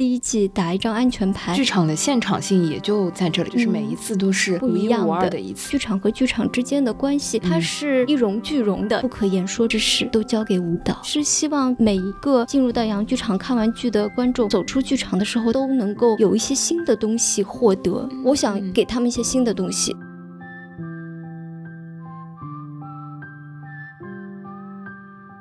第一季打一张安全牌。剧场的现场性也就在这里，就是每一次都是不一无二的一次。剧场和剧场之间的关系，它是一荣俱荣的，不可言说之事都交给舞蹈。是希望每一个进入到洋剧场看完剧的观众，走出剧场的时候都能够有一些新的东西获得。我想给他们一些新的东西。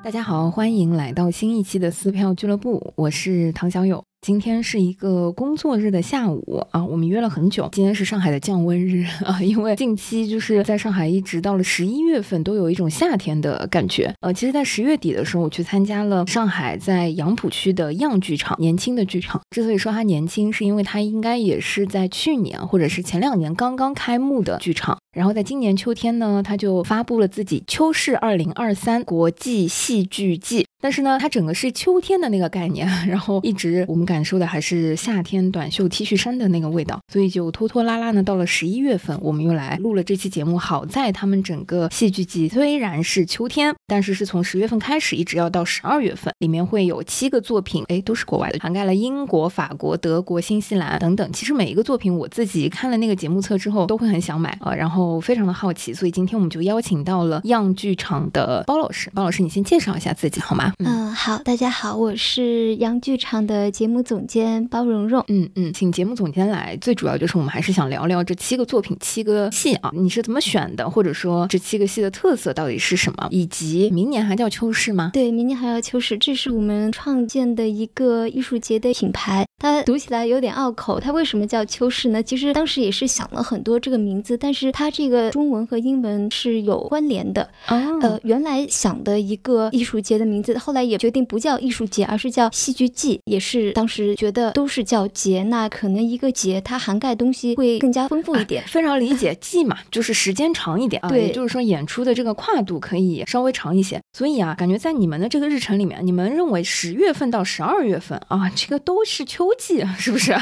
大家好，欢迎来到新一期的撕票俱乐部，我是唐小友。今天是一个工作日的下午啊，我们约了很久。今天是上海的降温日啊，因为近期就是在上海一直到了十一月份都有一种夏天的感觉。呃，其实，在十月底的时候，我去参加了上海在杨浦区的样剧场，年轻的剧场。之所以说它年轻，是因为它应该也是在去年或者是前两年刚刚开幕的剧场。然后在今年秋天呢，他就发布了自己秋市二零二三国际戏剧季。但是呢，它整个是秋天的那个概念，然后一直我们感受的还是夏天短袖 T 恤衫的那个味道，所以就拖拖拉拉呢，到了十一月份，我们又来录了这期节目。好在他们整个戏剧季虽然是秋天，但是是从十月份开始，一直要到十二月份，里面会有七个作品，哎，都是国外的，涵盖了英国、法国、德国、新西兰等等。其实每一个作品，我自己看了那个节目册之后，都会很想买啊，然后非常的好奇，所以今天我们就邀请到了样剧场的包老师，包老师，你先介绍一下自己好吗？嗯，好，大家好，我是样剧场的节目总监包蓉蓉。嗯嗯，请节目总监来，最主要就是我们还是想聊聊这七个作品、七个戏啊，你是怎么选的？或者说这七个戏的特色到底是什么？以及明年还叫秋市吗？对，明年还要秋市，这是我们创建的一个艺术节的品牌。它读起来有点拗口，它为什么叫秋市呢？其实当时也是想了很多这个名字，但是它这个中文和英文是有关联的。哦，呃，原来想的一个艺术节的名字，后来也决定不叫艺术节，而是叫戏剧季，也是当时觉得都是叫节，那可能一个节它涵盖东西会更加丰富一点。非常理解，季嘛，就是时间长一点啊，对也就是说演出的这个跨度可以稍微长一些。所以啊，感觉在你们的这个日程里面，你们认为十月份到十二月份啊，这个都是秋季啊，是不是？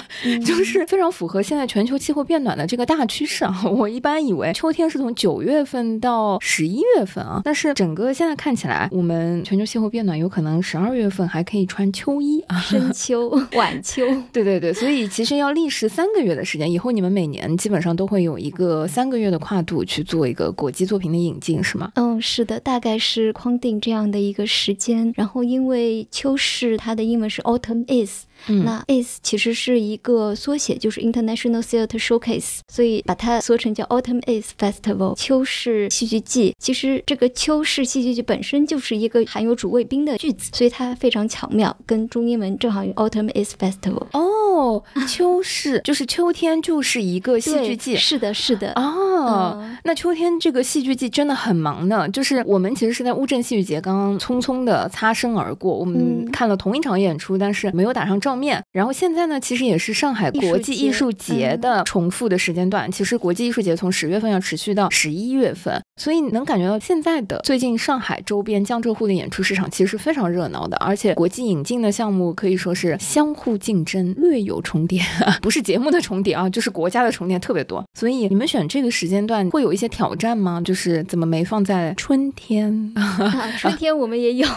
就是非常符合现在全球气候变暖的这个大趋势啊。我一般以为秋天是从九月份到十一月份啊，但是整个现在看起来，我们全球气候变暖有可能十二月份还可以穿秋衣啊。深 秋、晚秋，对对对，所以其实要历时三个月的时间，以后你们每年基本上都会有一个三个月的跨度去做一个国际作品的引进，是吗？嗯，是的，大概是框定这样的一个时间。然后因为秋是它的英文是 Autumn is，、嗯那 is 其实是一个缩写，就是 International Theatre Showcase，所以把它缩成叫 Autumn is Festival，秋市戏剧季。其实这个秋市戏剧季本身就是一个含有主谓宾的句子，所以它非常巧妙，跟中英文正好有 Autumn is Festival。哦，秋市 就是秋天，就是一个戏剧季。是的，是的。哦，嗯那秋天这个戏剧季真的很忙呢。就是我们其实是在乌镇戏剧节刚刚匆匆的擦身而过，我们嗯看了同一场演出，但是没有打上照面。然后现在呢，其实也是上海国际艺术节的重复的时间段。其实国际艺术节从十月份要持续到十一月份，所以能感觉到现在的最近上海周边江浙沪的演出市场其实是非常热闹的，而且国际引进的项目可以说是相互竞争，略有重叠，不是节目的重叠啊，就是国家的重叠特别多。所以你们选这个时间段会有一些挑战吗？就是怎么没放在春天？啊，春天我们也有，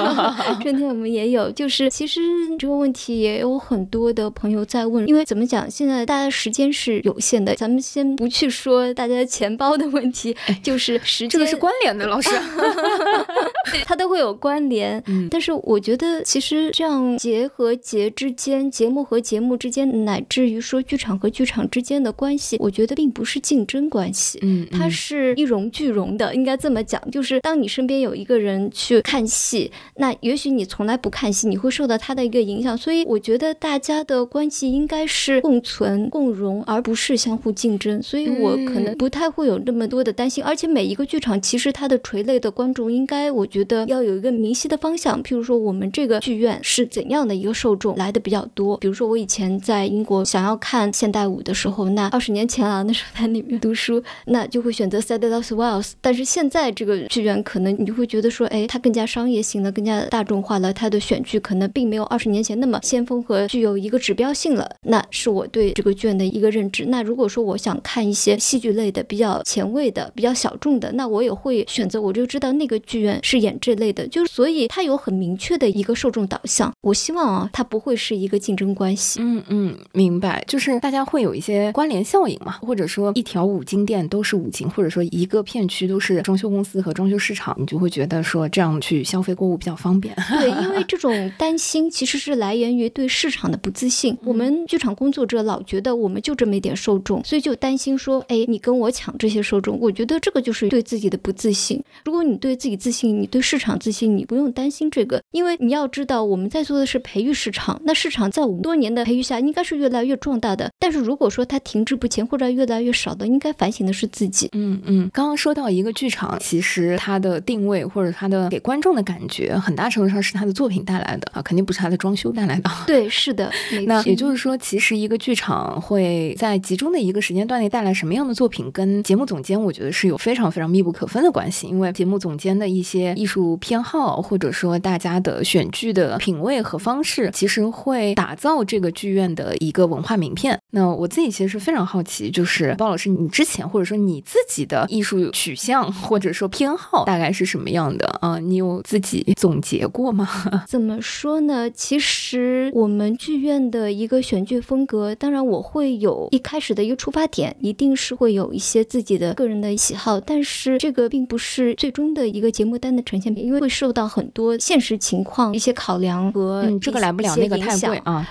春天我们也有。就是其实这个问题也有很多的朋友在问，因为怎么讲，现在大家时间是有限的，咱们先不去说大家钱包的问题，就是时间，这个是关联的，老师。它都会有关联。嗯但是我觉得，其实这样节和节之间，节目和节目之间，乃至于说剧场和剧场之间的关系，我觉得并不是竞争关系。嗯，它是一荣俱荣的，应该这么讲。就是当你身边有一个人去看戏，那也许你从来不看戏，你会受到他的一个影响。所以我觉得大家的关系应该是共存共荣，而不是相互竞争。所以我可能不太会有那么多的担心。而且每一个剧场其实它的垂类的观众，应该我觉得要有一个明晰的方向。譬如说我们这个剧院是怎样的一个受众来的比较多。比如说我以前在英国想要看现代舞的时候，那二十年前啊，那时候在那边读书。那就会选择 s a d l o s Wells。但是现在这个剧院可能你就会觉得说，哎，它更加商业性了，更加大众化了，它的选剧可能并没有二十年前那么先锋和具有一个指标性了。那是我对这个剧院的一个认知。那如果说我想看一些戏剧类的、比较前卫的、比较小众的，那我也会选择。我就知道那个剧院是演这类的，就是所以它有很明确的一个受众导向。我希望啊，它不会是一个竞争关系。嗯嗯，明白，就是大家会有一些关联效应嘛，或者说一条五金店都是五金，或者说一个片区都是装修公司和装修市场，你就会觉得说这样去消费购物比较方便。对，因为 这种担心其实是来源于对市场的不自信。我们剧场工作者老觉得我们就这么一点受众，所以就担心说，哎，你跟我抢这些受众，我觉得这个就是对自己的不自信。如果你对自己自信，你对市场自信，你不用担心这个，因为你要知道我们在做的是培育市场，那市场在我们多年的培育下，应该是越来越壮大的。但是如果说它停滞不前或者越来越少的，应该反省的是自己。嗯嗯，刚刚说到一个剧场，其实它的定位或者它的给观众的感觉，很大程度上是它的作品带来的啊，肯定不是它的装修带来的。对，是的。那也就是说，其实一个剧场会在集中的一个时间段内带来什么样的作品，跟节目总监我觉得是有非常非常密不可分的关系，因为节目总监的一些艺术偏好，或者说大家的选剧的品味和方式，其实会打造这个剧院的一个文化名片。那我自己其实是非常好奇，就是包老师，你之前或者说你自己的艺术取向或者说偏好大概是什么样的啊？你有自己总结过吗？怎么说呢？其实我们剧院的一个选剧风格，当然我会有一开始的一个出发点，一定是会有一些自己的个人的喜好，但是这个并不是最终的一个节目单的呈现，因为会受到很多现实情况一些考量和这个来不了那个太贵啊。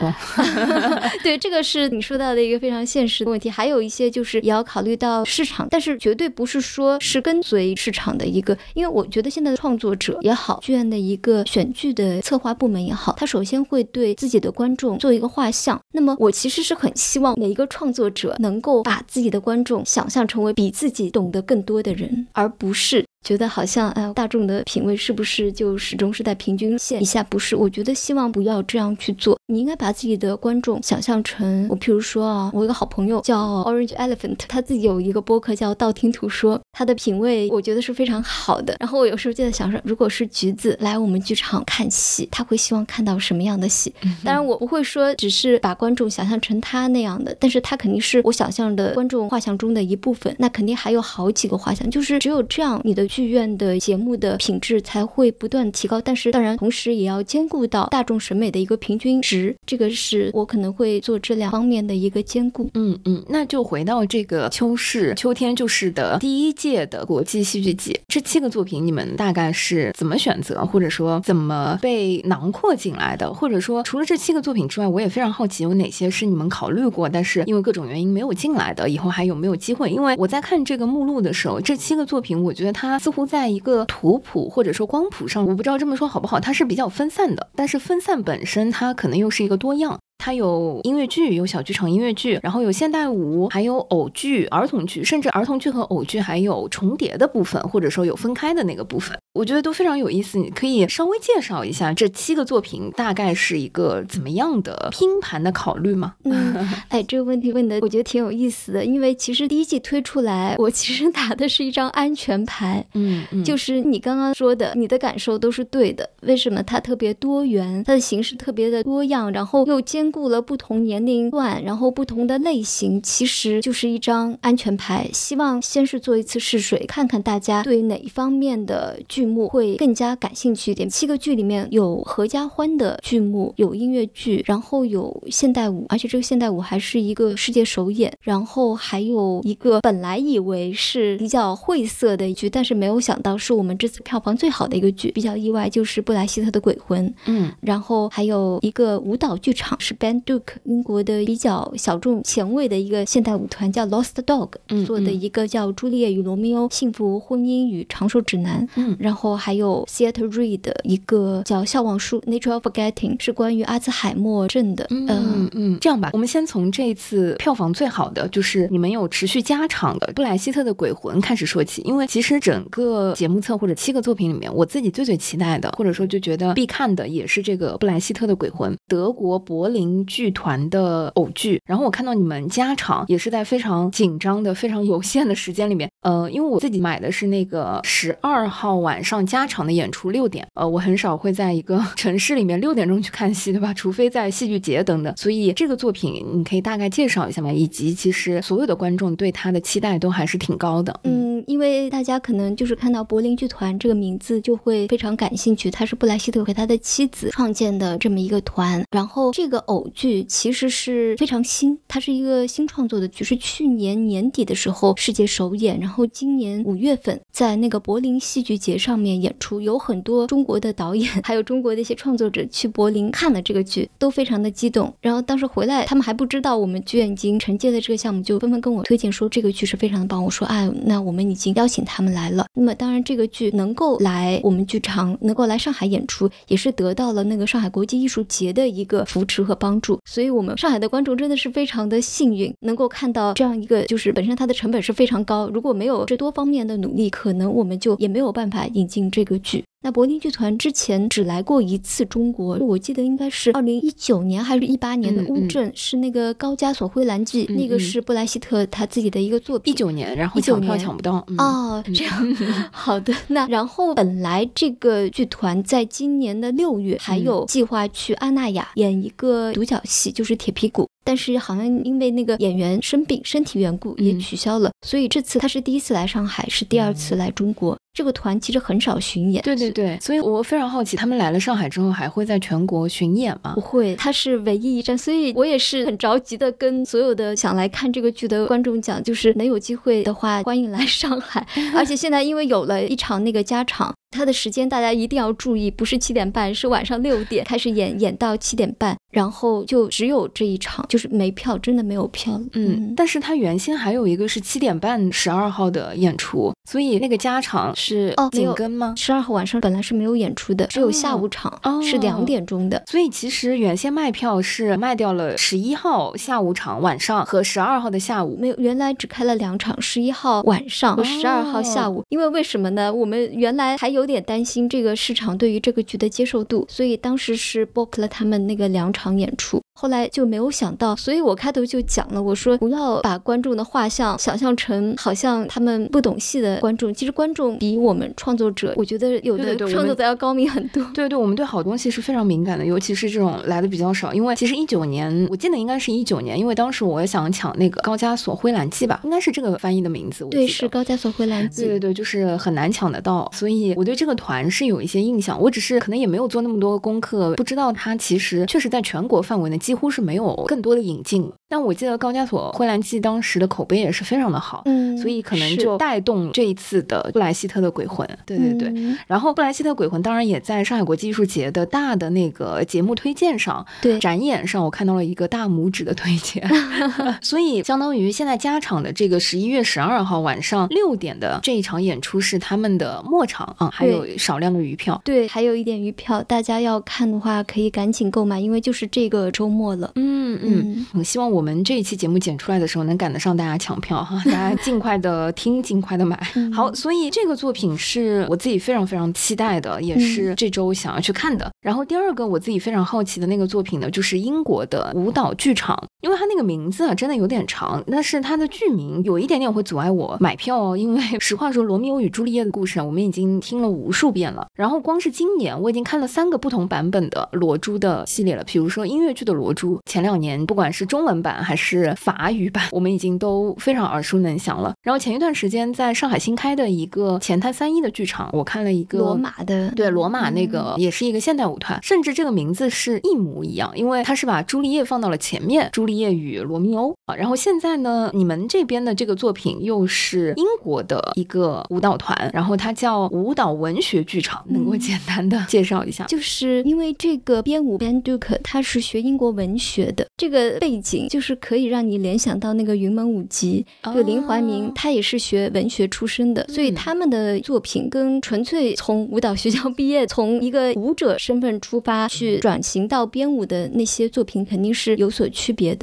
对，这个是你说到。的一个非常现实的问题，还有一些就是也要考虑到市场，但是绝对不是说是跟随市场的一个，因为我觉得现在的创作者也好，剧院的一个选剧的策划部门也好，他首先会对自己的观众做一个画像。那么我其实是很希望每一个创作者能够把自己的观众想象成为比自己懂得更多的人，而不是。觉得好像，哎，大众的品味是不是就始终是在平均线以下？不是，我觉得希望不要这样去做。你应该把自己的观众想象成我，譬如说啊，我有个好朋友叫 Orange Elephant，他自己有一个播客叫道听途说，他的品味我觉得是非常好的。然后我有时候就在想说，如果是橘子来我们剧场看戏，他会希望看到什么样的戏？当然，我不会说只是把观众想象成他那样的，但是他肯定是我想象的观众画像中的一部分。那肯定还有好几个画像，就是只有这样，你的。剧院的节目的品质才会不断提高，但是当然同时也要兼顾到大众审美的一个平均值，这个是我可能会做这两方面的一个兼顾。嗯嗯，那就回到这个秋市秋天就是的第一届的国际戏剧节，这七个作品你们大概是怎么选择，或者说怎么被囊括进来的？或者说除了这七个作品之外，我也非常好奇有哪些是你们考虑过，但是因为各种原因没有进来的，以后还有没有机会？因为我在看这个目录的时候，这七个作品，我觉得它。似乎在一个图谱或者说光谱上，我不知道这么说好不好，它是比较分散的，但是分散本身它可能又是一个多样。它有音乐剧，有小剧场音乐剧，然后有现代舞，还有偶剧、儿童剧，甚至儿童剧和偶剧还有重叠的部分，或者说有分开的那个部分，我觉得都非常有意思。你可以稍微介绍一下这七个作品大概是一个怎么样的拼盘的考虑吗？嗯，哎，这个问题问的我觉得挺有意思的，因为其实第一季推出来，我其实打的是一张安全牌，嗯嗯，就是你刚刚说的，你的感受都是对的。为什么它特别多元，它的形式特别的多样，然后又兼顾了不同年龄段，然后不同的类型，其实就是一张安全牌。希望先是做一次试水，看看大家对哪一方面的剧目会更加感兴趣一点。七个剧里面有合家欢的剧目，有音乐剧，然后有现代舞，而且这个现代舞还是一个世界首演。然后还有一个本来以为是比较晦涩的一剧，但是没有想到是我们这次票房最好的一个剧，比较意外就是布莱希特的鬼魂。嗯，然后还有一个舞蹈剧场是。Ben Duke，英国的比较小众前卫的一个现代舞团叫 Lost Dog 做的一个叫《朱丽叶与罗密欧：幸福婚姻与长寿指南》。嗯，然后还有 Theatre Read 的一个叫《笑忘书》（Nature of Forgetting），是关于阿兹海默症的。嗯嗯，这样吧，我们先从这次票房最好的，就是你们有持续加场的布莱希特的《鬼魂》开始说起。因为其实整个节目册或者七个作品里面，我自己最最期待的，或者说就觉得必看的，也是这个布莱希特的《鬼魂》。德国柏林。剧团的偶剧。然后我看到你们加场也是在非常紧张的、非常有限的时间里面。呃，因为我自己买的是那个十二号晚上加场的演出，六点。呃，我很少会在一个城市里面六点钟去看戏，对吧？除非在戏剧节等等。所以这个作品你可以大概介绍一下吗？以及其实所有的观众对他的期待都还是挺高的。嗯，因为大家可能就是看到柏林剧团这个名字就会非常感兴趣，他是布莱希特和他的妻子创建的这么一个团。然后这个偶偶剧其实是非常新，它是一个新创作的剧，是去年年底的时候世界首演，然后今年五月份在那个柏林戏剧节上面演出，有很多中国的导演 还有中国的一些创作者去柏林看了这个剧，都非常的激动。然后当时回来，他们还不知道我们剧院已经承接了这个项目，就纷纷跟我推荐说这个剧是非常的棒。我说，哎，那我们已经邀请他们来了。那么当然，这个剧能够来我们剧场，能够来上海演出，也是得到了那个上海国际艺术节的一个扶持和帮助。所以，我们上海的观众真的是非常的幸运，能够看到这样一个，就是本身它的成本是非常高，如果没有这多方面的努力，可能我们就也没有办法引进这个剧。那柏林剧团之前只来过一次中国，我记得应该是二零一九年还是一八年的乌镇，是那个高加索灰蓝记，那个是布莱希特他自己的一个作品。一九年，然后抢票抢不到。哦，这样，好的。那然后本来这个剧团在今年的六月还有计划去阿那亚演一个独角戏，就是铁皮鼓。但是好像因为那个演员生病身体缘故也取消了，所以这次他是第一次来上海，是第二次来中国。这个团其实很少巡演，对对对，所以我非常好奇，他们来了上海之后还会在全国巡演吗？不会，他是唯一一站，所以我也是很着急的跟所有的想来看这个剧的观众讲，就是能有机会的话，欢迎来上海。而且现在因为有了一场那个加场。它的时间大家一定要注意，不是七点半，是晚上六点开始演，演到七点半，然后就只有这一场，就是没票，真的没有票。嗯，但是它原先还有一个是七点半十二号的演出，所以那个加场是哦紧跟吗？十二号晚上本来是没有演出的，只有下午场，是两点钟的。所以其实原先卖票是卖掉了十一号下午场晚上和十二号的下午，没有，原来只开了两场，十一号晚上和十二号下午。因为为什么呢？我们原来还有。有点担心这个市场对于这个剧的接受度，所以当时是 book 了他们那个两场演出。后来就没有想到，所以我开头就讲了，我说不要把观众的画像想象成好像他们不懂戏的观众。其实观众比我们创作者，我觉得有的创作者要高明很多。对对，我们对好东西是非常敏感的，尤其是这种来的比较少。因为其实一九年，我记得应该是一九年，因为当时我也想抢那个高加索灰蓝记吧，应该是这个翻译的名字。对，是高加索灰蓝记。对对对，就是很难抢得到，所以我对这个团是有一些印象。我只是可能也没有做那么多功课，不知道它其实确实在全国范围内几乎是没有。更多的引进，但我记得高加索灰蓝记当时的口碑也是非常的好，嗯，所以可能就带动这一次的布莱希特的鬼魂，对对对。然后布莱希特鬼魂当然也在上海国际艺术节的大的那个节目推荐上，对。展演上我看到了一个大拇指的推荐，所以相当于现在加场的这个十一月十二号晚上六点的这一场演出是他们的末场啊，还有少量的余票，对，还有一点余票，大家要看的话可以赶紧购买，因为就是这个周末了，嗯。嗯嗯，希望我们这一期节目剪出来的时候能赶得上大家抢票哈，大家尽快的听，尽快的买。好，所以这个作品是我自己非常非常期待的，也是这周想要去看的。然后第二个我自己非常好奇的那个作品呢，就是英国的舞蹈剧场，因为它那个名字啊真的有点长，但是它的剧名有一点点会阻碍我买票哦。因为 实话说，《罗密欧与朱丽叶》的故事啊，我们已经听了无数遍了。然后光是今年我已经看了三个不同版本的《罗珠》的系列了，比如说音乐剧的《罗珠》，前两年。不管是中文版还是法语版，我们已经都非常耳熟能详了。然后前一段时间在上海新开的一个前滩三一的剧场，我看了一个罗马的，对罗马那个也是一个现代舞团，甚至这个名字是一模一样，因为它是把朱丽叶放到了前面，朱丽叶与罗密欧啊。然后现在呢，你们这边的这个作品又是英国的一个舞蹈团，然后它叫舞蹈文学剧场，能够简单的介绍一下？就是因为这个编舞编 Duke 他是学英国文学的。这个背景就是可以让你联想到那个云门舞集，就林怀民，他也是学文学出身的，所以他们的作品跟纯粹从舞蹈学校毕业，从一个舞者身份出发去转型到编舞的那些作品肯定是有所区别的。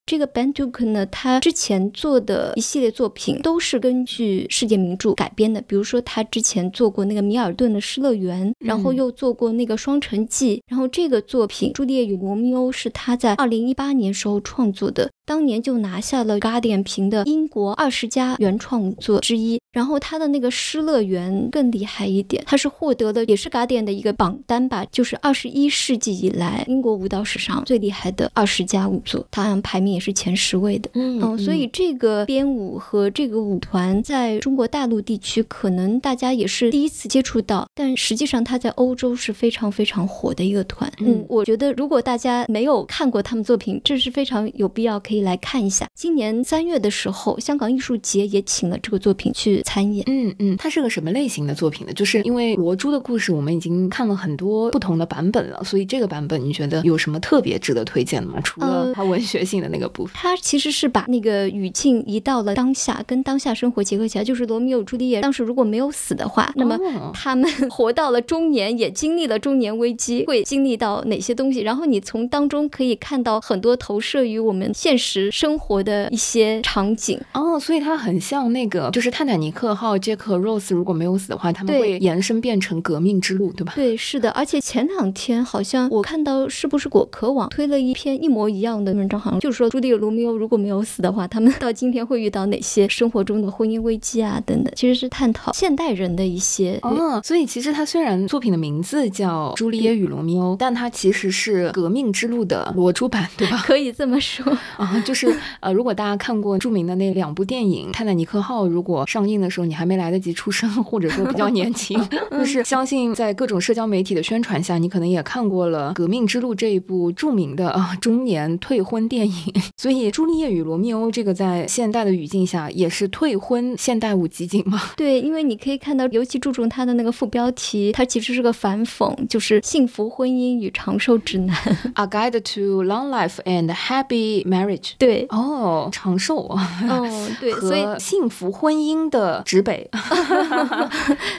这个 Ben Duke 呢，他之前做的一系列作品都是根据世界名著改编的，比如说他之前做过那个米尔顿的《失乐园》，然后又做过那个《双城记》，然后这个作品《朱丽叶与罗密欧》是他在二零一八年时候创作的。当年就拿下了 Guardian 评的英国二十佳原创作之一，然后他的那个《失乐园》更厉害一点，他是获得了也是 Guardian 的一个榜单吧，就是二十一世纪以来英国舞蹈史上最厉害的二十佳舞作，他好像排名也是前十位的。嗯，所以这个编舞和这个舞团在中国大陆地区可能大家也是第一次接触到，但实际上它在欧洲是非常非常火的一个团。嗯，我觉得如果大家没有看过他们作品，这是非常有必要可以。来看一下，今年三月的时候，香港艺术节也请了这个作品去参演。嗯嗯，它是个什么类型的作品呢？就是因为罗珠的故事，我们已经看了很多不同的版本了，所以这个版本你觉得有什么特别值得推荐的吗？除了它文学性的那个部分，它其实是把那个语境移到了当下，跟当下生活结合起来。就是罗密欧朱丽叶当时如果没有死的话，那么他们活到了中年，也经历了中年危机，会经历到哪些东西？然后你从当中可以看到很多投射于我们现实。生活的一些场景哦，所以它很像那个，就是泰坦尼克号杰克 Rose 如果没有死的话，他们会延伸变成革命之路，对吧？对，是的。而且前两天好像我看到是不是果壳网推了一篇一模一样的文章，好像就是说朱迪尔·罗密欧如果没有死的话，他们到今天会遇到哪些生活中的婚姻危机啊等等，其实是探讨现代人的一些哦。所以其实它虽然作品的名字叫《朱丽叶与罗密欧》，但它其实是革命之路的罗珠版，对吧？可以这么说啊。就是呃，如果大家看过著名的那两部电影《泰坦尼克号》，如果上映的时候你还没来得及出生，或者说比较年轻，就是相信在各种社交媒体的宣传下，你可能也看过了《革命之路》这一部著名的啊中年退婚电影。所以《朱丽叶与罗密欧》这个在现代的语境下也是退婚现代舞集锦吗？对，因为你可以看到，尤其注重它的那个副标题，它其实是个反讽，就是《幸福婚姻与长寿指南》，A Guide to Long Life and Happy Marriage。对哦，长寿啊哦，对，所以幸福婚姻的指北，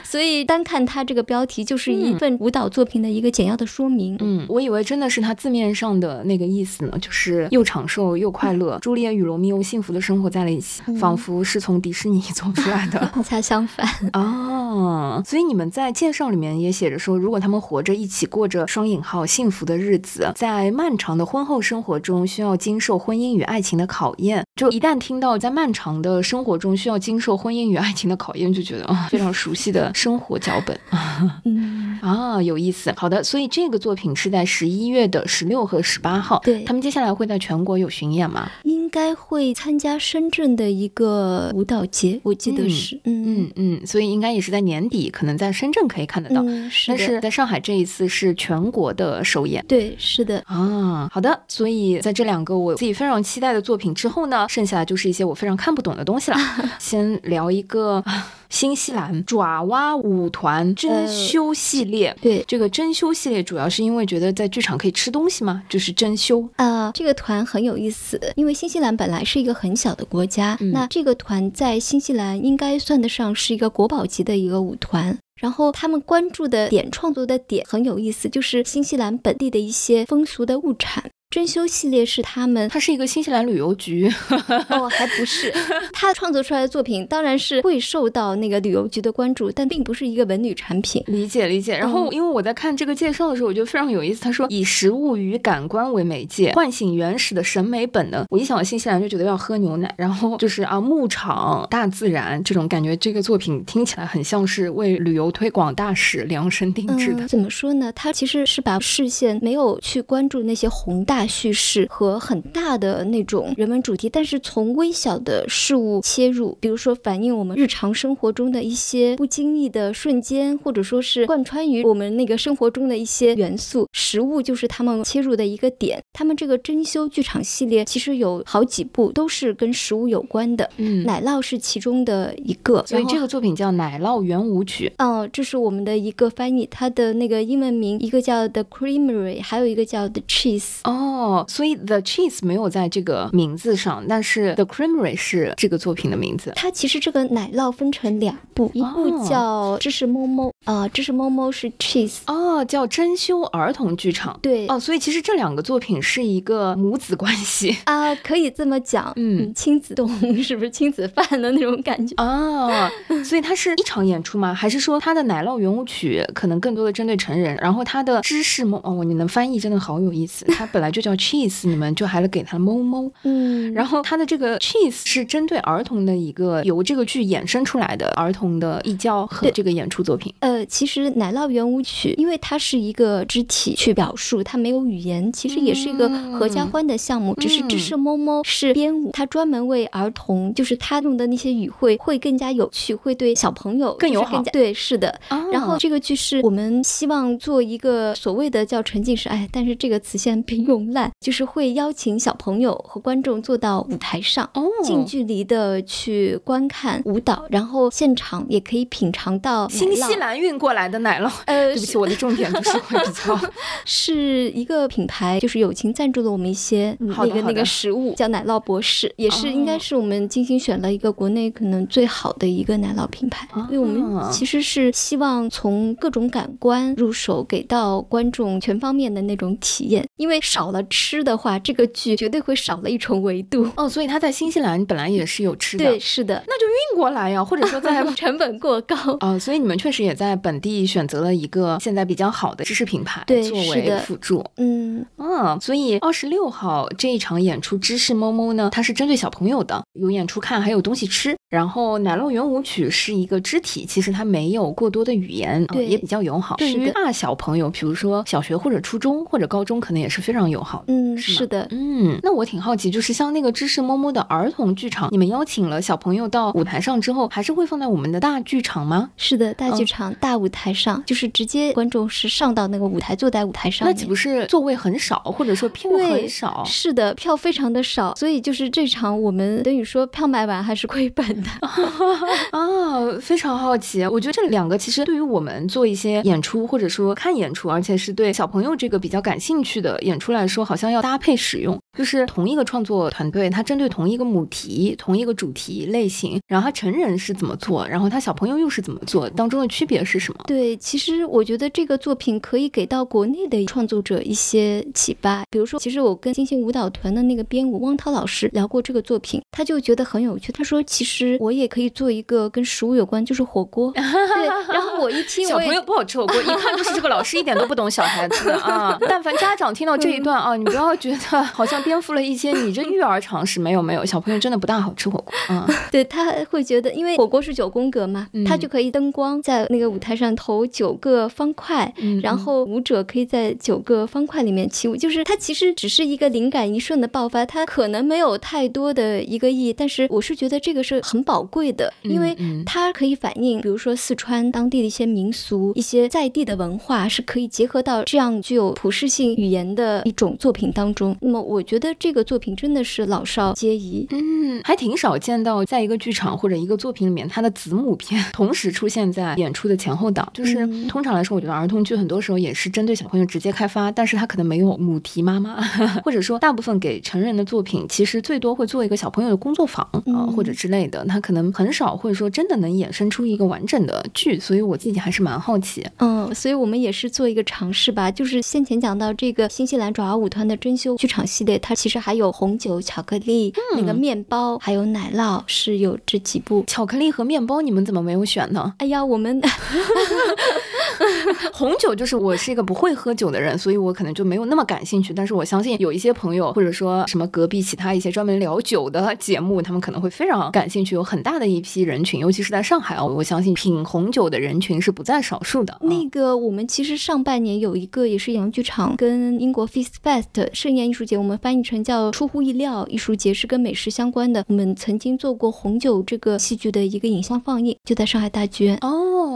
所以单看它这个标题就是一份舞蹈作品的一个简要的说明。嗯，我以为真的是它字面上的那个意思呢，就是又长寿又快乐，朱丽叶与罗密欧幸福的生活在了一起，仿佛是从迪士尼走出来的。恰恰相反 哦，所以你们在介绍里面也写着说，如果他们活着一起过着双引号幸福的日子，在漫长的婚后生活中需要经受婚姻与爱情的考验，就一旦听到在漫长的生活中需要经受婚姻与爱情的考验，就觉得啊，非常熟悉的生活脚本。嗯啊，有意思。好的，所以这个作品是在十一月的十六和十八号。对，他们接下来会在全国有巡演吗？应该会参加深圳的一个舞蹈节，我记得是。嗯嗯嗯，所以应该也是在年底，可能在深圳可以看得到。但是在上海这一次是全国的首演。对，是的。啊，好的。所以在这两个我自己非常期待的作品之后呢，剩下的就是一些我非常看不懂的东西了。先聊一个。新西兰爪哇舞团珍馐系列，对这个珍馐系列，主要是因为觉得在剧场可以吃东西吗？就是珍馐啊，这个团很有意思，因为新西兰本来是一个很小的国家，那这个团在新西兰应该算得上是一个国宝级的一个舞团。然后他们关注的点、创作的点很有意思，就是新西兰本地的一些风俗的物产。珍馐系列是他们，它是一个新西兰旅游局哦，还不是 他创作出来的作品，当然是会受到那个旅游局的关注，但并不是一个文旅产品。理解理解。然后因为我在看这个介绍的时候，我觉得非常有意思。他说以食物与感官为媒介，唤醒原始的审美本能。我一想到新西兰就觉得要喝牛奶，然后就是啊牧场、大自然这种感觉。这个作品听起来很像是为旅游推广大使量身定制的。怎么说呢？他其实是把视线没有去关注那些宏大。叙事和很大的那种人文主题，但是从微小的事物切入，比如说反映我们日常生活中的一些不经意的瞬间，或者说是贯穿于我们那个生活中的一些元素，食物就是他们切入的一个点。他们这个珍馐剧场系列其实有好几部都是跟食物有关的，嗯，奶酪是其中的一个，所以这个作品叫《奶酪圆舞曲》。哦，这是我们的一个翻译，它的那个英文名一个叫 The Creamery，还有一个叫 The Cheese。哦。哦，所以 The Cheese 没有在这个名字上，但是 The Creamery 是这个作品的名字。它其实这个奶酪分成两部，一部叫芝士猫猫，啊，芝士猫猫是 Cheese，哦，叫珍馐儿童剧场。对，哦，所以其实这两个作品是一个母子关系 啊，可以这么讲，嗯，亲子动是不是亲子饭的那种感觉啊？所以它是一场演出吗？还是说它的奶酪圆舞曲可能更多的针对成人，然后它的芝士猫哦，你能翻译真的好有意思，它本来就叫 cheese，你们就还给它猫猫，嗯，然后它的这个 cheese 是针对儿童的一个由这个剧衍生出来的儿童的艺教和这个演出作品。呃，其实奶酪圆舞曲，因为它是一个肢体去表述，它没有语言，其实也是一个合家欢的项目。只是只是猫猫是编舞，它专门为儿童，就是它用的那些语汇会更加有趣，会对小朋友更友好。对，是的。然后这个剧是我们希望做一个所谓的叫沉浸式，哎，但是这个词现在被用烂，就是会邀请小朋友和观众坐到舞台上，哦近距离的去观看舞蹈，然后现场也可以品尝到新西兰运过来的奶酪。呃，对不起，我的重点不是会比较 是一个品牌，就是友情赞助了我们一些那个那个食物，叫奶酪博士，也是应该是我们精心选了一个国内可能最好的一个奶酪品牌，因为我们其实是希望从各种感官入手，给到观众全方面的那种体验。因为少了吃的话，这个剧绝对会少了一重维度。哦，所以他在新西兰本来也是有吃的，对，是的，那就运过来呀，或者说在 成本过高啊，所以你们确实也在本地选择了一个现在比较好的知识品牌作为辅助。嗯嗯，所以二十六号这一场演出知识猫猫呢，它是针对小朋友的，有演出看，还有东西吃。然后奶酪圆舞曲是一个肢体，其实它没有过多的语言，对，也比较友好。对于大小朋友，比如说小学或者初中或者高中，可能也是非常友好。嗯，是的，嗯。那我挺好奇，就是像那个知识摸摸的儿童剧场，你们邀请了小朋友到舞台上之后，还是会放在我们的大剧场吗？是的，大剧场大舞台上，就是直接观众是上到那个舞台，坐在舞台上。那岂不是座位很少，或者说票很少？是的，票非常的少，所以就是这场我们等于说票卖完还是亏本的。啊，非常好奇。我觉得这两个其实对于我们做一些演出，或者说看演出，而且是对小朋友这个比较感兴趣的演出来说，好像要搭配使用。就是同一个创作团队，它针对同一个母题、同一个主题类型，然后他成人是怎么做，然后他小朋友又是怎么做，当中的区别是什么？对，其实我觉得这个作品可以给到国内的创作者一些启发。比如说，其实我跟星星舞蹈团的那个编舞汪涛老师聊过这个作品，他就觉得很有趣。他说，其实我也可以做一个跟食物有关，就是火锅。对，然后我一听，小朋友不好吃火锅，一看就是这个老师一点都不懂小孩子啊。但凡家长听到这一段啊，你不要觉得好像。颠覆了一些你这育儿常识，没有没有，小朋友真的不大好吃火锅。嗯，对他会觉得，因为火锅是九宫格嘛，他就可以灯光在那个舞台上投九个方块，然后舞者可以在九个方块里面起舞，就是它其实只是一个灵感一瞬的爆发，它可能没有太多的一个意义，但是我是觉得这个是很宝贵的，因为它可以反映，比如说四川当地的一些民俗、一些在地的文化，是可以结合到这样具有普适性语言的一种作品当中。那么我觉得。这个作品真的是老少皆宜，嗯，还挺少见到在一个剧场或者一个作品里面，它的子母片同时出现在演出的前后档。就是通常来说，我觉得儿童剧很多时候也是针对小朋友直接开发，但是它可能没有母题妈妈，或者说大部分给成人的作品，其实最多会做一个小朋友的工作坊啊或者之类的，它可能很少会说真的能衍生出一个完整的剧。所以我自己还是蛮好奇，嗯，所以我们也是做一个尝试吧。就是先前讲到这个新西兰爪哇舞团的珍馐剧场系列。它其实还有红酒、巧克力、那个面包，还有奶酪，是有这几部。巧克力和面包，你们怎么没有选呢？哎呀，我们 红酒就是我是一个不会喝酒的人，所以我可能就没有那么感兴趣。但是我相信有一些朋友，或者说什么隔壁其他一些专门聊酒的节目，他们可能会非常感兴趣。有很大的一批人群，尤其是在上海啊，我相信品红酒的人群是不在少数的。那个我们其实上半年有一个也是洋剧场跟英国 Feast Fest 盛宴艺术节，我们翻。译成叫出乎意料艺术节是跟美食相关的。我们曾经做过红酒这个戏剧的一个影像放映，就在上海大剧院。哦。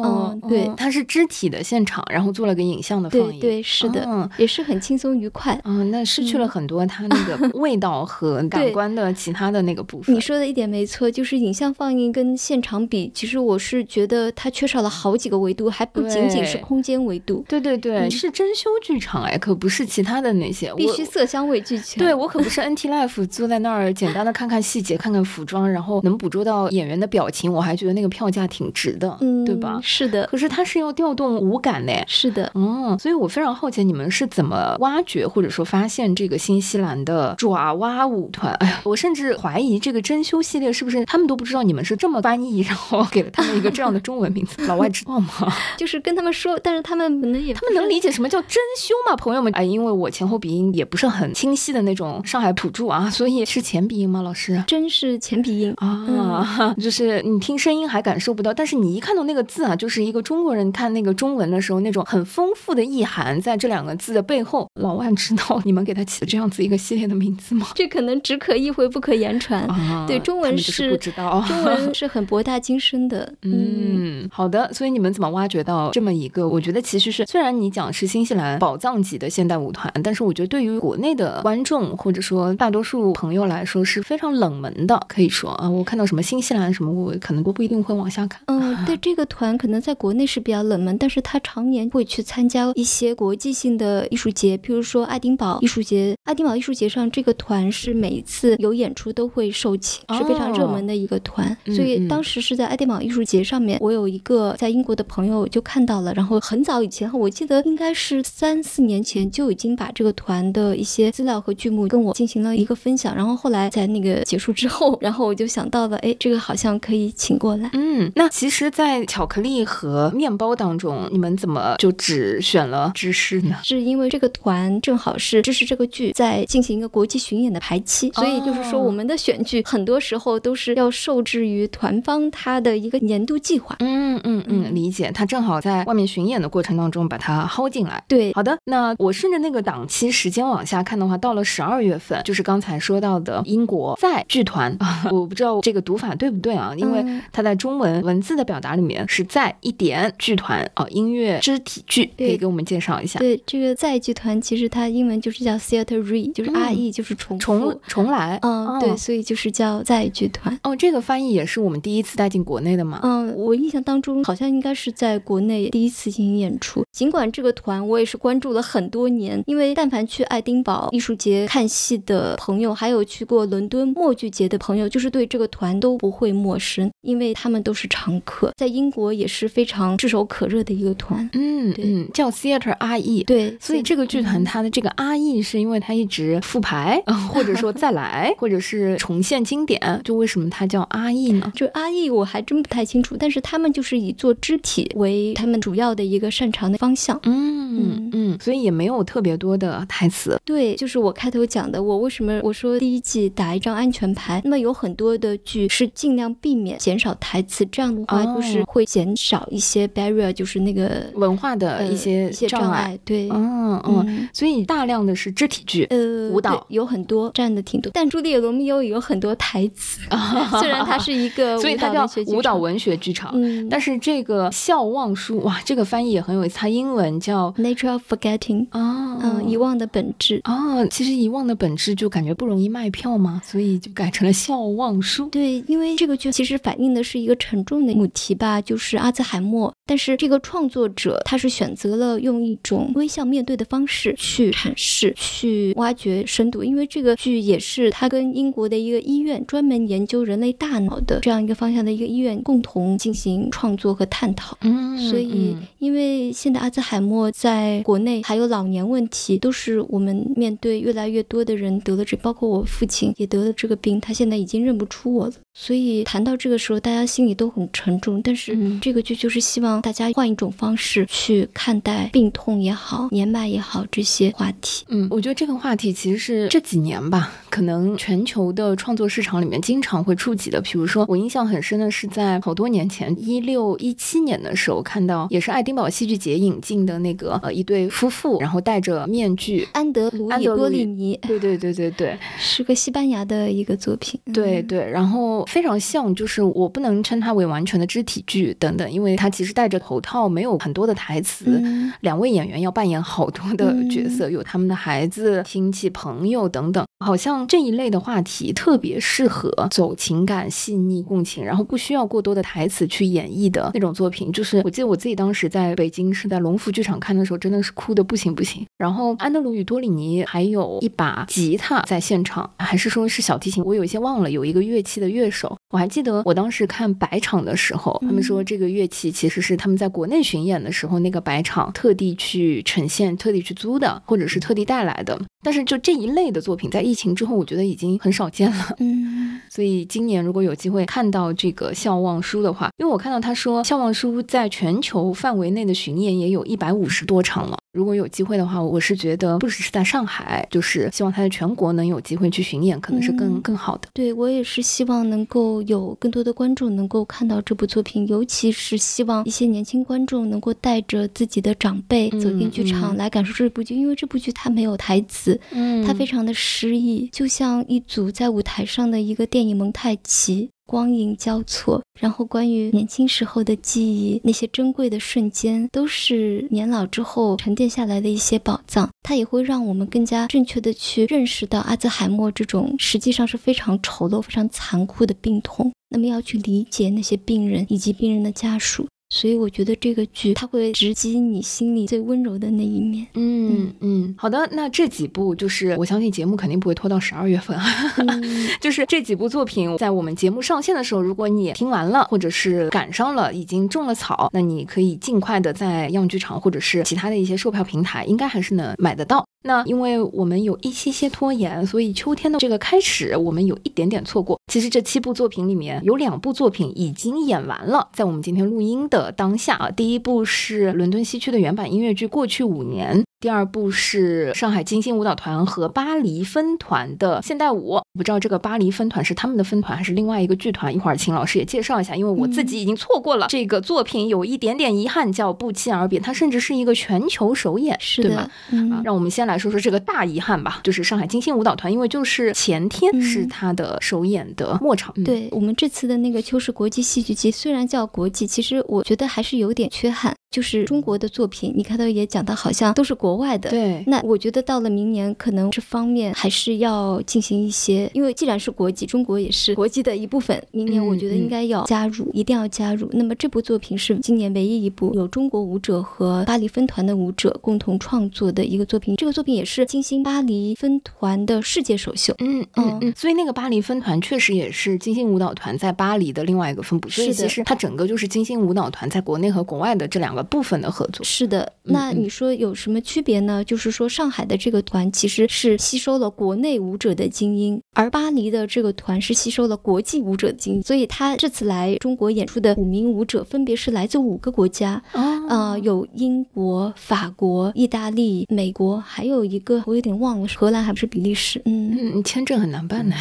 哦，嗯对它是肢体的现场，然后做了个影像的放映。对对，是的，嗯也是很轻松愉快。嗯，那失去了嗯很多它那个 味道和感官的其他的那个部分。你说的一点没错，就是影像放映跟现场比，其实我是觉得它缺少了好几个维度，还不仅仅是空间维度，对对对，嗯是真修剧场哎，可不是其他的那些。必须色香味俱全。对我可不是 NT Life 坐在那儿简单的看看细节，看看服装，然后能捕捉到演员的表情，我还觉得那个票价挺值的，嗯，对吧？是的，可是它是要调动五感的。是的。嗯，所以我非常好奇你们是怎么挖掘或者说发现这个新西兰的爪哇舞团？哎呀，我甚至怀疑这个真修系列是不是他们都不知道你们是这么翻译，然后给了他们一个这样的中文名字，老外知道吗？就是跟他们说，但是他们可能也他们能理解什么叫真修吗？朋友们，哎，因为我前后鼻音也不是很清晰的那种上海土著啊，所以是前鼻音吗？老师？真是前鼻音。啊，就是你听声音还感受不到，但是你一看到那个字啊，就是一个中国人看那个中文的时候，那种很丰富的意涵在这两个字的背后。老外知道你们给他起了这样子一个系列的名字吗？这可能只可意会不可言传。啊对中文是是不知道。中文是很博大精深的。嗯，嗯，好的。所以你们怎么挖掘到这么一个？我觉得其实是，虽然你讲是新西兰宝藏级的现代舞团，但是我觉得对于国内的观众或者说大多数朋友来说是非常冷门的，可以说啊，我看到什么新西兰什么，我可能都不一定会往下看。嗯，对，这个团可能在国内是比较冷门，但是他常年会去参加一些国际性的艺术节，比如说爱丁堡艺术节。爱丁堡艺术节上，这个团是每一次有演出都会售罄，是非常热门的一个团。嗯所以嗯当时是在爱丁堡艺术节上面，我有一个在英国的朋友就看到了，然后很早以前，我记得应该是三四年前就已经把这个团的一些资料和剧目跟我进行了一个分享。然后后来在那个结束之后，然后我就想到了，哎，这个好像可以请过来。嗯，那其实，在巧克力和面包当中，你们怎么就只选了芝士呢？是因为这个团正好是芝士这个剧在进行一个国际巡演的排期，所以就是说哦我们的选剧很多时候都是要受制于团方他的一个年度计划。嗯嗯嗯，嗯理解。他正好在外面巡演的过程当中把它薅进来。对，好的，那我顺着那个档期时间往下看的话，到了十二月份，就是刚才说到的英国在剧团，我不知道这个读法对不对啊？因为嗯它在中文文字的表达里面是在一点剧团啊，音乐肢体剧，可以给我们介绍一下。对，这个在剧团其实它英文就是叫 theater re，就是嗯 R E 就是重复。重重来，嗯，哦对，所以就是叫在剧团。哦，这个翻译也是我们第一次带进国内的嘛？嗯，我印象当中好像应该是在国内第一次进行演出。尽管这个团我也是关注了很多年，因为但凡去爱丁堡艺术节看戏的朋友，还有去过伦敦默剧节的朋友，就是对这个团都不会陌生，因为他们都是常客，在英国也是非常炙手可热的一个团。对嗯嗯，叫 Theater RE。对，所以这个剧团嗯它的这个阿 E 是因为它一直复排，呃 或者说再来，或者是重现经典，就为什么它叫阿 E 呢？就阿 E 我还真不太清楚，但是他们就是以做肢体为他们主要的一个擅长的方向。嗯嗯，所以也没有特别多的台词。对，就是我开头讲的，我为什么我说第一季打一张安全牌？那么有很多的剧是尽量避免减少台词，这样的话哦就是会减少一些 barrier，就是那个文化的呃一些一些障碍。对，嗯嗯，嗯。所以大量的是肢体剧。呃，舞蹈有很多占的挺多，但《朱丽叶·罗密欧》也有很多台词，虽然它是一个 所以它叫舞蹈文学剧场舞蹈文学剧场。嗯，但是这个笑忘书，哇，这个翻译也很有意思。它英文叫 Nature of Forgetting，哦，嗯，遗忘的本质。啊，其实遗忘的本质就感觉不容易卖票嘛，所以就改成了笑忘书。对，因为这个剧其实反映的是一个沉重的母题吧，就是阿兹海默。但是这个创作者他是选择了用一种微笑面对的方式去阐释、去挖掘深度，因为这个剧也是他跟英国的一个医院专门研究人类大脑的这样一个方向的一个医院共同进行创作和探讨。嗯所以，因为现在阿兹海默在国内还有老年问题，都是是我们面对越来越多的人得了这，包括我父亲也得了这个病，他现在已经认不出我了。所以谈到这个时候，大家心里都很沉重。但是嗯这个剧就是希望大家换一种方式去看待病痛也好、年迈也好这些话题。嗯，我觉得这个话题其实是这几年吧，可能全球的创作市场里面经常会触及的。比如说，我印象很深的是在好多年前，一六一七年的时候，看到也是爱丁堡戏剧节引进的那个呃一对夫妇，然后戴着面具。安德鲁里波安德鲁里利尼对对对对对是个西班牙的一个作品。嗯对对，然后非常像，就是我不能称它为完全的肢体剧等等，因为它其实戴着头套，没有很多的台词。嗯两位演员要扮演好多的角色，有他们的孩子、亲戚、朋友等等。好像这一类的话题特别适合走情感细腻、共情，然后不需要过多的台词去演绎的那种作品。就是我记得我自己当时在北京是在龙福剧场看的时候，真的是哭的不行不行。然后安德鲁与多里尼还有一把吉他在现场，还是说是小提琴，我有一些忘了，有一个乐器的乐手。手。我还记得我当时看百场的时候，他们说这个乐器其实是他们在国内巡演的时候那个百场特地去呈现、特地去租的，或者是特地带来的。但是就这一类的作品，在疫情之后，我觉得已经很少见了。嗯所以今年如果有机会看到这个《笑忘书》的话，因为我看到他说《笑忘书》在全球范围内的巡演也有一百五十多场了。如果有机会的话，我是觉得不只是在上海，就是希望他在全国能有机会去巡演，可能是更、嗯更好的。对我也是希望能够有更多的观众能够看到这部作品，尤其是希望一些年轻观众能够带着自己的长辈走进剧场嗯来感受这部剧，因为这部剧它没有台词，嗯它非常的诗意，就像一组在舞台上的一个电影蒙太奇。光影交错，然后关于年轻时候的记忆，那些珍贵的瞬间，都是年老之后沉淀下来的一些宝藏。它也会让我们更加正确的去认识到阿兹海默这种实际上是非常丑陋、非常残酷的病痛。那么要去理解那些病人以及病人的家属。所以我觉得这个剧它会直击你心里最温柔的那一面。嗯嗯，好的，那这几部就是我相信节目肯定不会拖到十二月份，嗯 就是这几部作品在我们节目上线的时候，如果你听完了或者是赶上了，已经种了草，那你可以尽快的在样剧场或者是其他的一些售票平台，应该还是能买得到。那因为我们有一些些拖延，所以秋天的这个开始我们有一点点错过。其实这七部作品里面有两部作品已经演完了，在我们今天录音的当下啊，第一部是伦敦西区的原版音乐剧《过去五年》。第二部是上海金星舞蹈团和巴黎分团的现代舞，不知道这个巴黎分团是他们的分团还是另外一个剧团？一会儿请老师也介绍一下，因为我自己已经错过了这个作品，有一点点遗憾，叫《不期而别》，它甚至是一个全球首演，是的对吗？，嗯啊，让我们先来说说这个大遗憾吧，就是上海金星舞蹈团，因为就是前天嗯是他的首演的末场，嗯，对我们这次的那个秋实国际戏剧节，虽然叫国际，其实我觉得还是有点缺憾。就是中国的作品，你看到也讲的好像都是国外的。对，那我觉得到了明年，可能这方面还是要进行一些，因为既然是国际，中国也是国际的一部分。明年我觉得应该要加入，一定要加入。那么这部作品是今年唯一一部有中国舞者和巴黎分团的舞者共同创作的一个作品。这个作品也是金星巴黎分团的世界首秀。嗯嗯嗯，所以那个巴黎分团确实也是金星舞蹈团在巴黎的另外一个分部，所以是的其实它整个就是金星舞蹈团在国内和国外的这两个部分的合作。是的，那你说有什么区别呢？就是说上海的这个团其实是吸收了国内舞者的精英，而巴黎的这个团是吸收了国际舞者的精英，所以他这次来中国演出的五名舞者分别是来自五个国家，哦呃，有英国、法国、意大利、美国，还有一个我有点忘了，是荷兰还不是比利时？嗯，嗯，签证很难办的。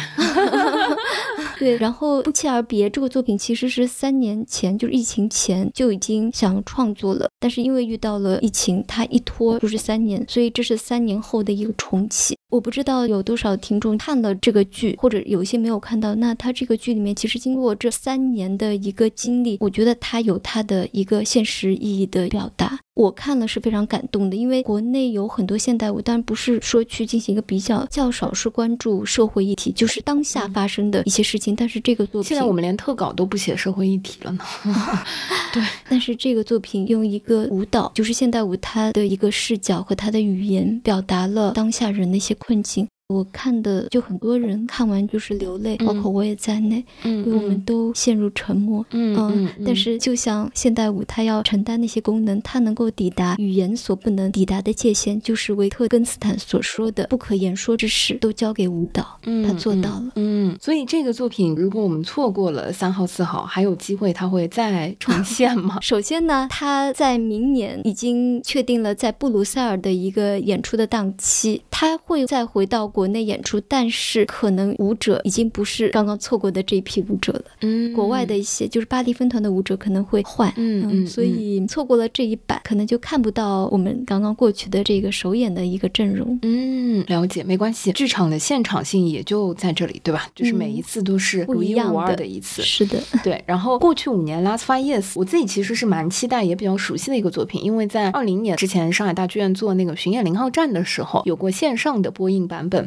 对，然后不期而别这个作品其实是三年前，就是疫情前就已经想创作了，但是因为遇到了疫情，它一拖就是三年，所以这是三年后的一个重启。我不知道有多少听众看了这个剧，或者有些没有看到。那他这个剧里面，其实经过这三年的一个经历，我觉得他有他的一个现实意义的表达。我看了是非常感动的，因为国内有很多现代舞，但不是说去进行一个比较，较少是关注社会议题，就是当下发生的一些事情。但是这个作品，现在我们连特稿都不写社会议题了呢。对，但是这个作品用一个舞蹈，就是现代舞，它的一个视角和它的语言，表达了当下人的一些困境。我看的就很多人看完就是流泪，包括我也在内，嗯因为我们都陷入沉默。嗯嗯，但是就像现代舞，它要承担那些功能，它能够抵达语言所不能抵达的界限，就是维特根斯坦所说的“不可言说之事都交给舞蹈”，他做到了。嗯，所以这个作品，如果我们错过了三号、四号，还有机会它会再重 现吗？首先呢，他在明年已经确定了在布鲁塞尔的一个演出的档期，他会再回到国内演出，但是可能舞者已经不是刚刚错过的这一批舞者了。嗯，国外的一些就是巴黎分团的舞者可能会换，嗯嗯，所以错过了这一版，可能就看不到我们刚刚过去的这个首演的一个阵容。嗯，了解，没关系，剧场的现场性也就在这里，对吧？就是每一次都是独一无二的一次。是的，对。然后过去五年，Last Five Years，我自己其实是蛮期待，也比较熟悉的一个作品，因为在二零年之前，上海大剧院做那个巡演零号站的时候，有过线上的播映版本。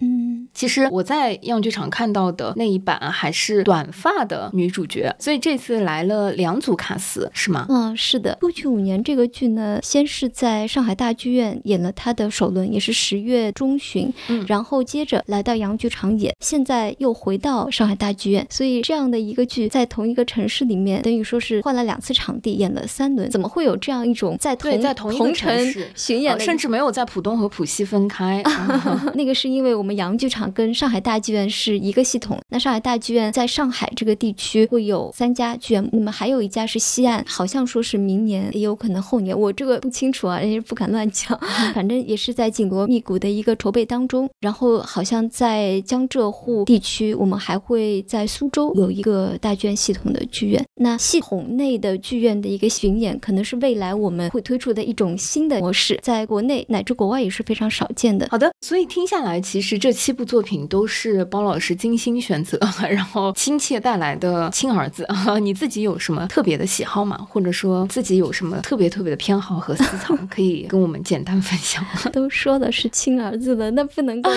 嗯，其实我在样剧场看到的那一版还是短发的女主角，所以这次来了两组卡司，是吗？嗯，是的。过去五年这个剧呢，先是在上海大剧院演了它的首轮，也是十月中旬，嗯，然后接着来到洋剧场演，现在又回到上海大剧院，所以这样的一个剧在同一个城市里面，等于说是换了两次场地，演了三轮，怎么会有这样一种在同在同一个城市巡演的，甚至没有在浦东和浦西分开？那个是因为我我们洋剧场跟上海大剧院是一个系统，那上海大剧院在上海这个地区会有三家剧院，那么还有一家是西岸，好像说是明年也有可能后年，我这个不清楚啊，人家不敢乱讲，反正也是在紧锣密鼓的一个筹备当中。然后好像在江浙沪地区，我们还会在苏州有一个大剧院系统的剧院。那系统内的剧院的一个巡演，可能是未来我们会推出的一种新的模式，在国内乃至国外也是非常少见的。好的，所以听下来，其实这七部作品都是包老师精心选择，然后亲切带来的亲儿子。你自己有什么特别的喜好吗？或者说自己有什么特别特别的偏好和私藏，可以跟我们简单分享吗？都说的是亲儿子了，那不能够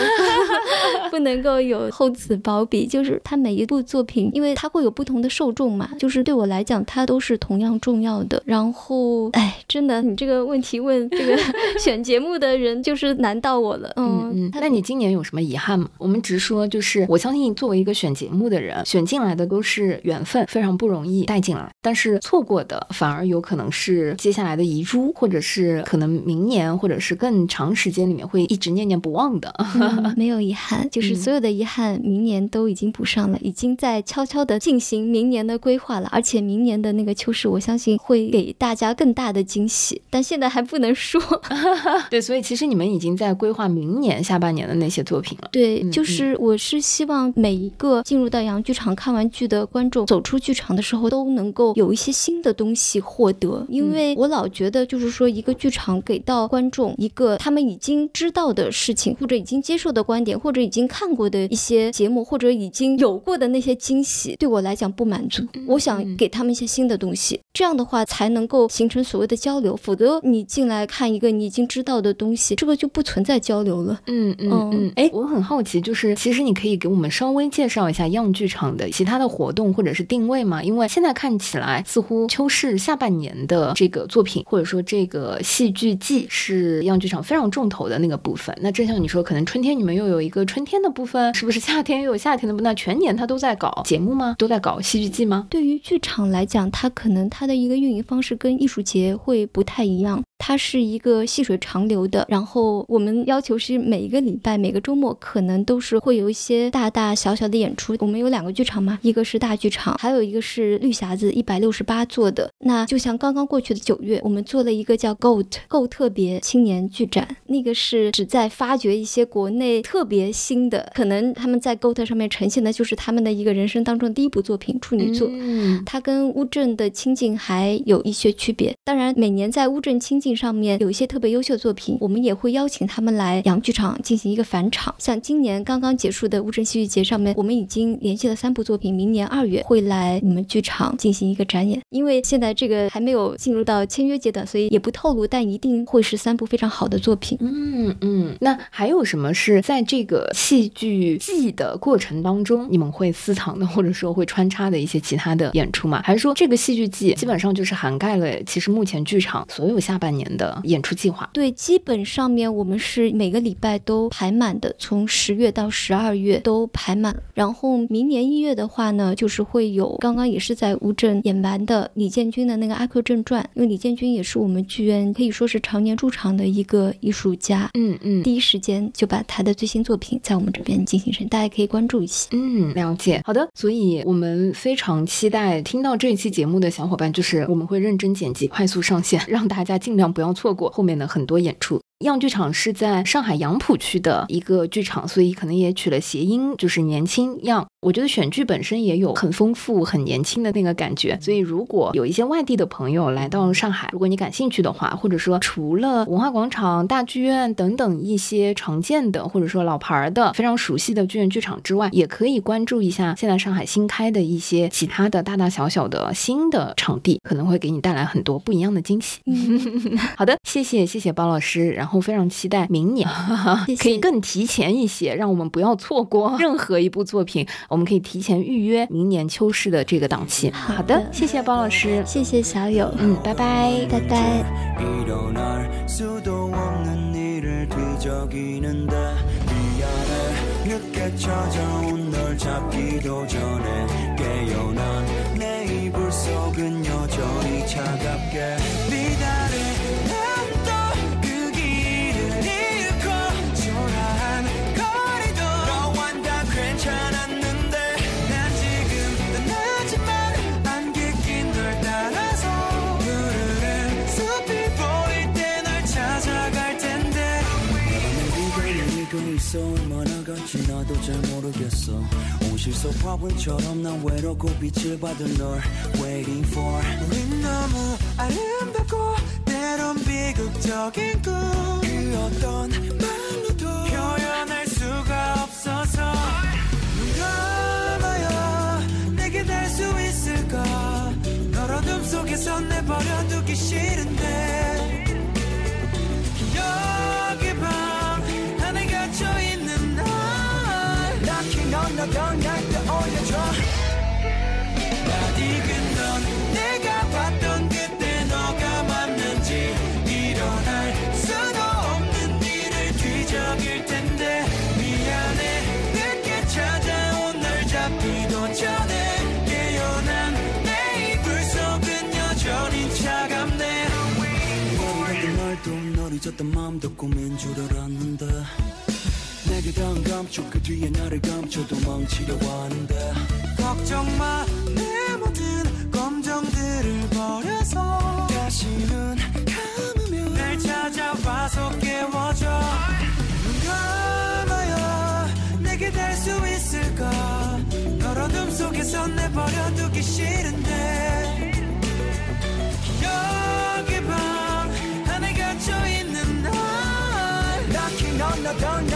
不能够有厚此薄彼。就是他每一部作品，因为他会有不同的受众嘛，就是对我来讲，他都是同样重要的。然后，哎，真的，你这个问题问这个选节目的人，就是难到我了。嗯嗯，那你今年有什么遗憾吗？我们直说，就是我相信作为一个选节目的人，选进来的都是缘分，非常不容易带进来。但是错过的反而有可能是接下来的遗珠，或者是可能明年或者是更长时间里面会一直念念不忘的。没有遗憾，就是所有的遗憾，明年都已经补上了，已经在悄悄的进行明年的规划了。而且明年的那个秋实，我相信会给大家更大的惊喜，但现在还不能说。对，所以其实你们已经在规划明年下半年的那些作品了。对，就是我是希望每一个进入到洋剧场看完剧的观众，走出剧场的时候都能够有一些新的东西获得。因为我老觉得，就是说一个剧场给到观众一个他们已经知道的事情，或者已经接受的观点，或者已经看过的一些节目，或者已经有过的那些惊喜，对我来讲不满足。我想给他们一些新的东西，这样的话才能够形成所谓的交流。否则你进来看一个你已经知道的东西，这个就不存在交流了。嗯嗯嗯。哎，我很好奇，就是其实你可以给我们稍微介绍一下样剧场的其他的活动或者是定位吗？因为现在看起来似乎秋市下半年的这个作品，或者说这个戏剧季是样剧场非常重头的那个部分。那正像你说，可能春天你们又有一个春天的部分，是不是夏天又有夏天的部分？那全年它都在搞节目吗？都在搞戏剧季吗？对于剧场来讲，它可能它的一个运营方式跟艺术节会不太一样。它是一个细水长流的，然后我们要求是每一个礼拜、每个周末可能都是会有一些大大小小的演出。我们有两个剧场嘛，一个是大剧场，还有一个是绿匣子一百六十八座的。那就像刚刚过去的九月，我们做了一个叫 Goat Go 特别青年剧展，那个是旨在发掘一些国内特别新的，可能他们在 Goat 上面呈现的就是他们的一个人生当中的第一部作品处女座。嗯，它跟乌镇的清境还有一些区别。当然，每年在乌镇清上面有一些特别优秀的作品，我们也会邀请他们来洋剧场进行一个返场。像今年刚刚结束的乌镇戏剧节上面，我们已经联系了三部作品，明年二月会来你们剧场进行一个展演。因为现在这个还没有进入到签约阶段，所以也不透露，但一定会是三部非常好的作品。嗯嗯，那还有什么是在这个戏剧季的过程当中你们会私藏的，或者说会穿插的一些其他的演出吗？还是说这个戏剧季基本上就是涵盖了其实目前剧场所有下半年的演出计划？对，基本上面我们是每个礼拜都排满的，从十月到十二月都排满。然后明年一月的话呢，就是会有刚刚也是在乌镇演完的李建军的那个《阿 Q 正传》，因为李建军也是我们剧院可以说是常年驻场的一个艺术家。嗯嗯，第一时间就把他的最新作品在我们这边进行审，大家可以关注一下。嗯，了解。好的，所以我们非常期待听到这一期节目的小伙伴，就是我们会认真剪辑、快速上线，让大家尽量不要错过后面的很多演出。样剧场是在上海杨浦区的一个剧场，所以可能也取了谐音，就是年轻样。我觉得选剧本身也有很丰富、很年轻的那个感觉。所以如果有一些外地的朋友来到上海，如果你感兴趣的话，或者说除了文化广场、大剧院等等一些常见的或者说老牌的、非常熟悉的剧院剧场之外，也可以关注一下现在上海新开的一些其他的大大小小的新的场地，可能会给你带来很多不一样的惊喜。好的，谢谢谢谢包老师，然后非常期待明年 可以更提前一些，让我们不要错过 任何一部作品。我们可以提前预约明年秋市的这个档期。好的，谢谢包老师，谢谢小友，嗯，拜拜，拜拜。 잘 모르겠어. 온실 속 화분처럼 난 외롭고 빛을 받은 널 waiting for. 우린 너무 아름답고 때론 비극적인 꿈그 어떤 말로도 표현할 수가 없어서 눈 감아요 내게 달수 있을까? 널 어둠 속에서 내버려두기 싫은데 너던 날 떠올려줘. 낯익은 넌 내가 봤던 그때 너가 맞는지 일어날 수도 없는 일을 뒤적일 텐데. 미안해 늦게 찾아온 날 잡기도 전에 깨어난 내 이불 속은 여전히 차갑네. 잊었던 마음도 꿈인 줄 알았는데 내게 단 감춰 그 뒤에 나를 감춰 도망치려 하는데 걱정 마내 모든 검정들을 버려서 다시는 감으면 날 찾아와서 깨워줘. 눈 감아요 내게 달수 있을까? 널 어둠 속에서 내버려두기 싫은데. 기억의 방 안에 갇혀있는 날. Knocking on the door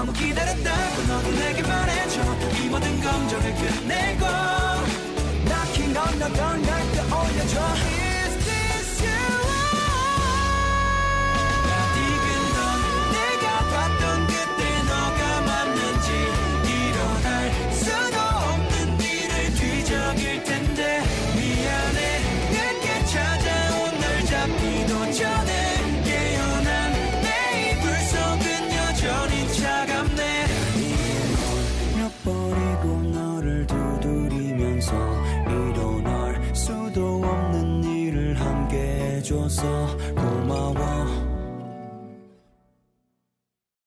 너무 기다렸다고 너도 내게 말해줘. 이 모든 감정을 끝내고. Knocking on the door 날 떠올려줘